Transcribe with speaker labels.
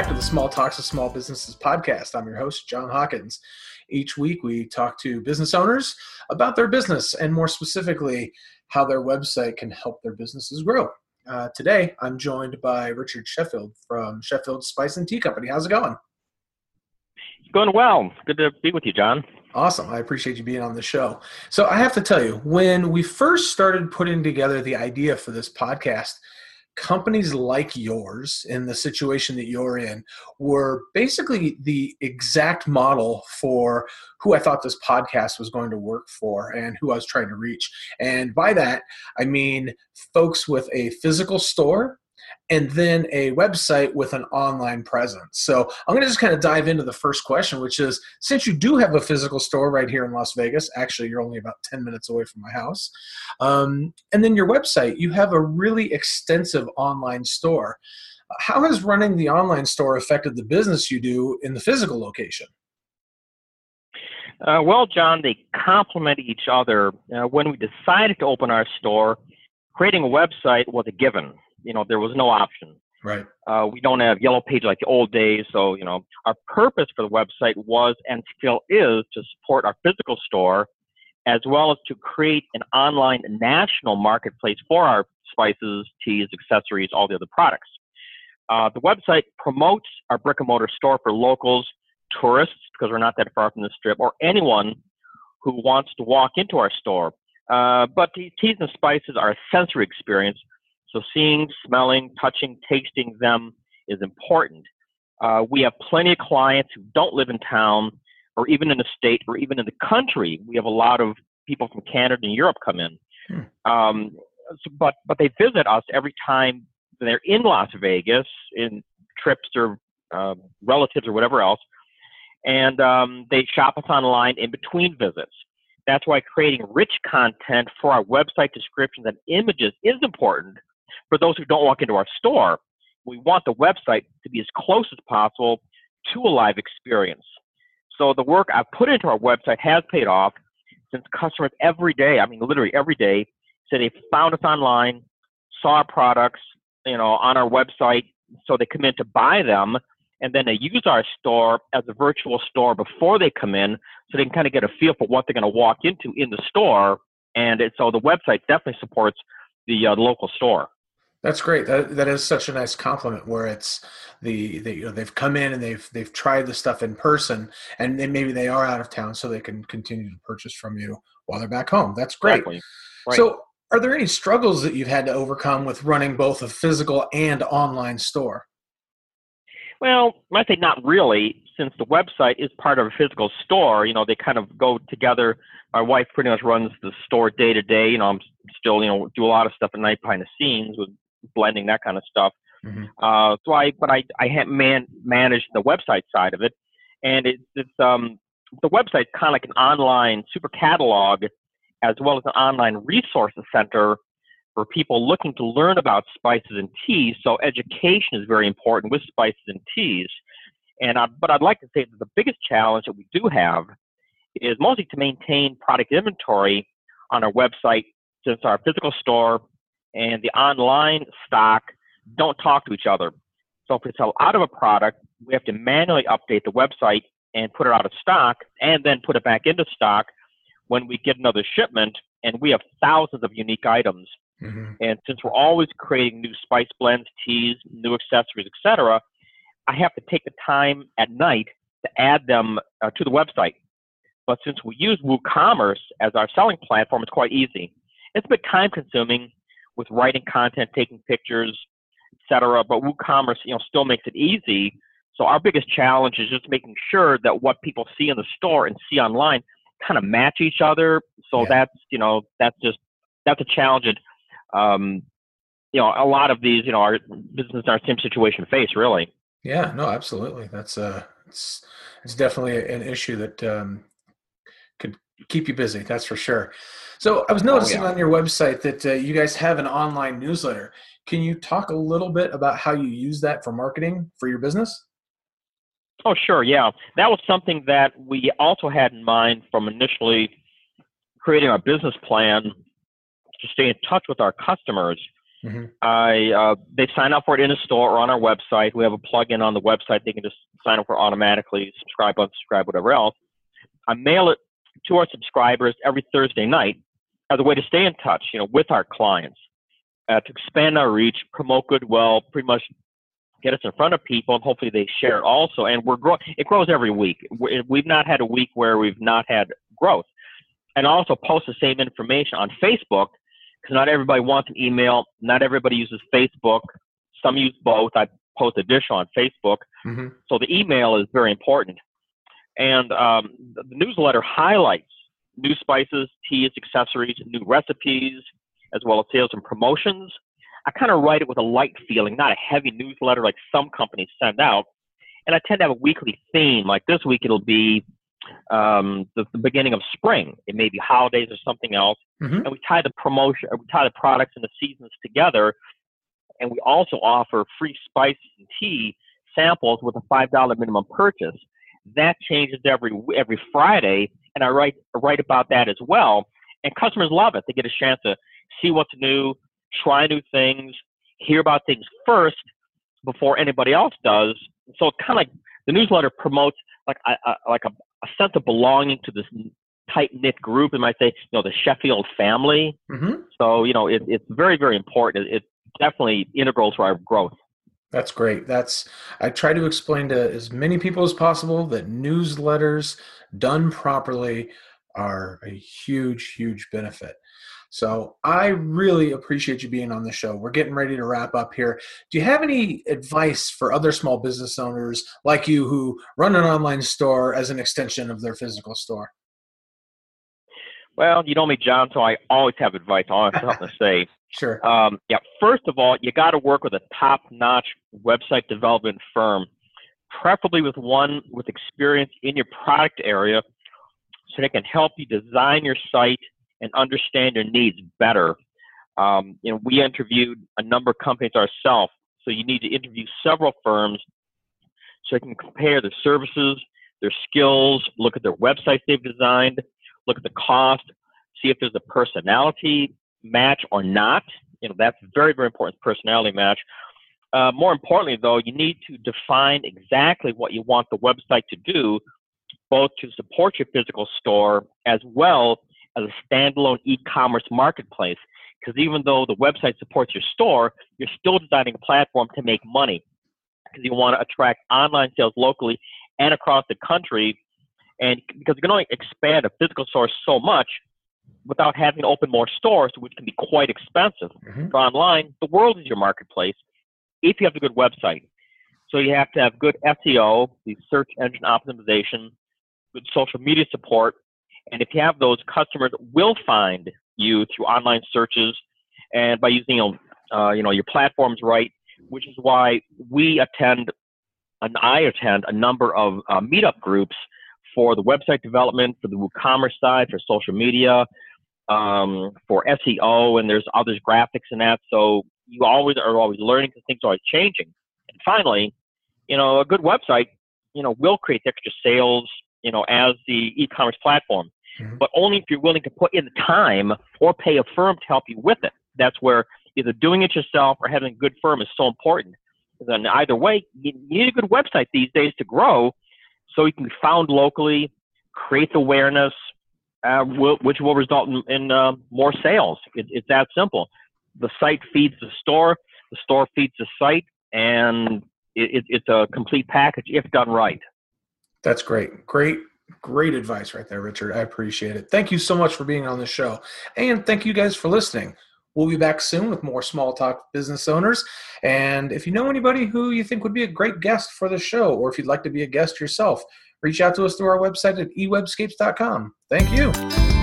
Speaker 1: back to the Small Talks of Small Businesses podcast. I'm your host, John Hawkins. Each week, we talk to business owners about their business and more specifically, how their website can help their businesses grow. Uh, today, I'm joined by Richard Sheffield from Sheffield Spice and Tea Company. How's it going?
Speaker 2: It's going well. Good to be with you, John.
Speaker 1: Awesome. I appreciate you being on the show. So, I have to tell you, when we first started putting together the idea for this podcast, companies like yours in the situation that you're in were basically the exact model for who I thought this podcast was going to work for and who I was trying to reach. And by that, I mean folks with a physical store and then a website with an online presence. So I'm going to just kind of dive into the first question, which is since you do have a physical store right here in Las Vegas, actually, you're only about 10 minutes away from my house, um, and then your website, you have a really extensive online store. How has running the online store affected the business you do in the physical location?
Speaker 2: Uh, well, John, they complement each other. Uh, when we decided to open our store, creating a website was a given you know, there was no option.
Speaker 1: Right.
Speaker 2: Uh, we don't have yellow page like the old days. So, you know, our purpose for the website was and still is to support our physical store as well as to create an online national marketplace for our spices, teas, accessories, all the other products. Uh, the website promotes our brick and mortar store for locals, tourists, because we're not that far from the strip, or anyone who wants to walk into our store. Uh, but teas and spices are a sensory experience so seeing, smelling, touching, tasting them is important. Uh, we have plenty of clients who don't live in town or even in the state or even in the country. We have a lot of people from Canada and Europe come in. Hmm. Um, so, but, but they visit us every time they're in Las Vegas in trips or uh, relatives or whatever else. And um, they shop us online in between visits. That's why creating rich content for our website descriptions and images is important for those who don't walk into our store, we want the website to be as close as possible to a live experience. So the work I've put into our website has paid off since customers every day, I mean literally every day, say they found us online, saw our products, you know, on our website, so they come in to buy them, and then they use our store as a virtual store before they come in, so they can kind of get a feel for what they're going to walk into in the store. And it, so the website definitely supports the, uh, the local store.
Speaker 1: That's great. That that is such a nice compliment where it's the they you know they've come in and they've they've tried the stuff in person and then maybe they are out of town so they can continue to purchase from you while they're back home. That's great. Exactly. Right. So are there any struggles that you've had to overcome with running both a physical and online store?
Speaker 2: Well, I say not really, since the website is part of a physical store. You know, they kind of go together. My wife pretty much runs the store day to day. You know, I'm still, you know, do a lot of stuff at night behind the scenes with blending, that kind of stuff. Mm-hmm. Uh, so I, but I, I had man, manage the website side of it, and it's, it's um, the website's kind of like an online super catalog, as well as an online resources center for people looking to learn about spices and teas. So education is very important with spices and teas. And I, but I'd like to say that the biggest challenge that we do have is mostly to maintain product inventory on our website since our physical store and the online stock don't talk to each other. So if we sell out of a product, we have to manually update the website and put it out of stock and then put it back into stock when we get another shipment. And we have thousands of unique items. Mm-hmm. And since we're always creating new spice blends, teas, new accessories, etc., I have to take the time at night to add them uh, to the website. But since we use WooCommerce as our selling platform, it's quite easy. It's a bit time consuming with writing content, taking pictures, etc. But WooCommerce, you know, still makes it easy. So our biggest challenge is just making sure that what people see in the store and see online kind of match each other. So yeah. that's you know that's just that's a challenge that um, you know a lot of these you know our business businesses our same situation face really.
Speaker 1: Yeah, no, absolutely. That's uh, it's it's definitely an issue that um, keep you busy. That's for sure. So I was noticing oh, yeah. on your website that uh, you guys have an online newsletter. Can you talk a little bit about how you use that for marketing for your business?
Speaker 2: Oh, sure. Yeah. That was something that we also had in mind from initially creating our business plan to stay in touch with our customers. Mm-hmm. I uh, they sign up for it in a store or on our website. We have a plug-in on the website. They can just sign up for automatically, subscribe, unsubscribe, whatever else. I mail it to our subscribers every Thursday night as a way to stay in touch, you know, with our clients, uh, to expand our reach, promote goodwill, pretty much get us in front of people, and hopefully they share it also. And we're grow- it grows every week. We've not had a week where we've not had growth. And also post the same information on Facebook because not everybody wants an email. Not everybody uses Facebook. Some use both. I post a dish on Facebook. Mm-hmm. So the email is very important. And um, the, newsletter highlights new spices, teas, accessories, new recipes, as well as sales and promotions. I kind of write it with a light feeling, not a heavy newsletter like some companies send out. And I tend to have a weekly theme. Like this week, it'll be um, the, the, beginning of spring. It may be holidays or something else. Mm-hmm. And we tie the promotion, we tie the products and the seasons together. And we also offer free spices and tea samples with a five dollar minimum purchase. That changes every every Friday, and I write write about that as well. And customers love it. They get a chance to see what's new, try new things, hear about things first before anybody else does. So it kind of like the newsletter promotes like a, a like a, a sense of belonging to this tight knit group. And might say, you know, the Sheffield family. Mm-hmm. So you know, it, it's very very important. It, it's definitely integral to our growth.
Speaker 1: That's great. That's I try to explain to as many people as possible that newsletters done properly are a huge, huge benefit. So I really appreciate you being on the show. We're getting ready to wrap up here. Do you have any advice for other small business owners like you who run an online store as an extension of their physical store?
Speaker 2: Well, you know me, John, so I always have advice. I always have something to say.
Speaker 1: Sure.
Speaker 2: Um, yeah. First of all, you got to work with a top-notch website development firm, preferably with one with experience in your product area, so they can help you design your site and understand your needs better. Um, you know, we interviewed a number of companies ourselves, so you need to interview several firms so you can compare their services, their skills, look at their websites they've designed, look at the cost, see if there's a personality match or not. You know, that's very, very important, personality match. Uh, more importantly, though, you need to define exactly what you want the website to do, both to support your physical store as well as a standalone e-commerce marketplace. Because even though the website supports your store, you're still designing a platform to make money. Because you want to attract online sales locally and across the country, and because you can only expand a physical store so much without having to open more stores, which can be quite expensive. Mm-hmm. For online, the world is your marketplace if you have a good website. So you have to have good SEO, the search engine optimization, good social media support, and if you have those, customers will find you through online searches and by using uh, you know your platforms right, which is why we attend and I attend a number of uh, meetup groups for the website development, for the WooCommerce side, for social media, um, for SEO, and there's others graphics and that. So you always are always learning because things are always changing. And finally, you know, a good website, you know, will create extra sales, you know, as the e-commerce platform mm-hmm. but only if you're willing to put in the time or pay a firm to help you with it. That's where either doing it yourself or having a good firm is so important. Then either way, you need a good website these days to grow, so you can be found locally, create awareness, uh, which will result in, in uh, more sales. It, it's that simple. The site feeds the store, the store feeds the site, and it, it's a complete package if done right.
Speaker 1: That's great. Great Great advice right there, Richard. I appreciate it. Thank you so much for being on the show. And thank you guys for listening. We'll be back soon with more small talk business owners. And if you know anybody who you think would be a great guest for the show, or if you'd like to be a guest yourself, reach out to us through our website at ewebscapes.com. Thank you.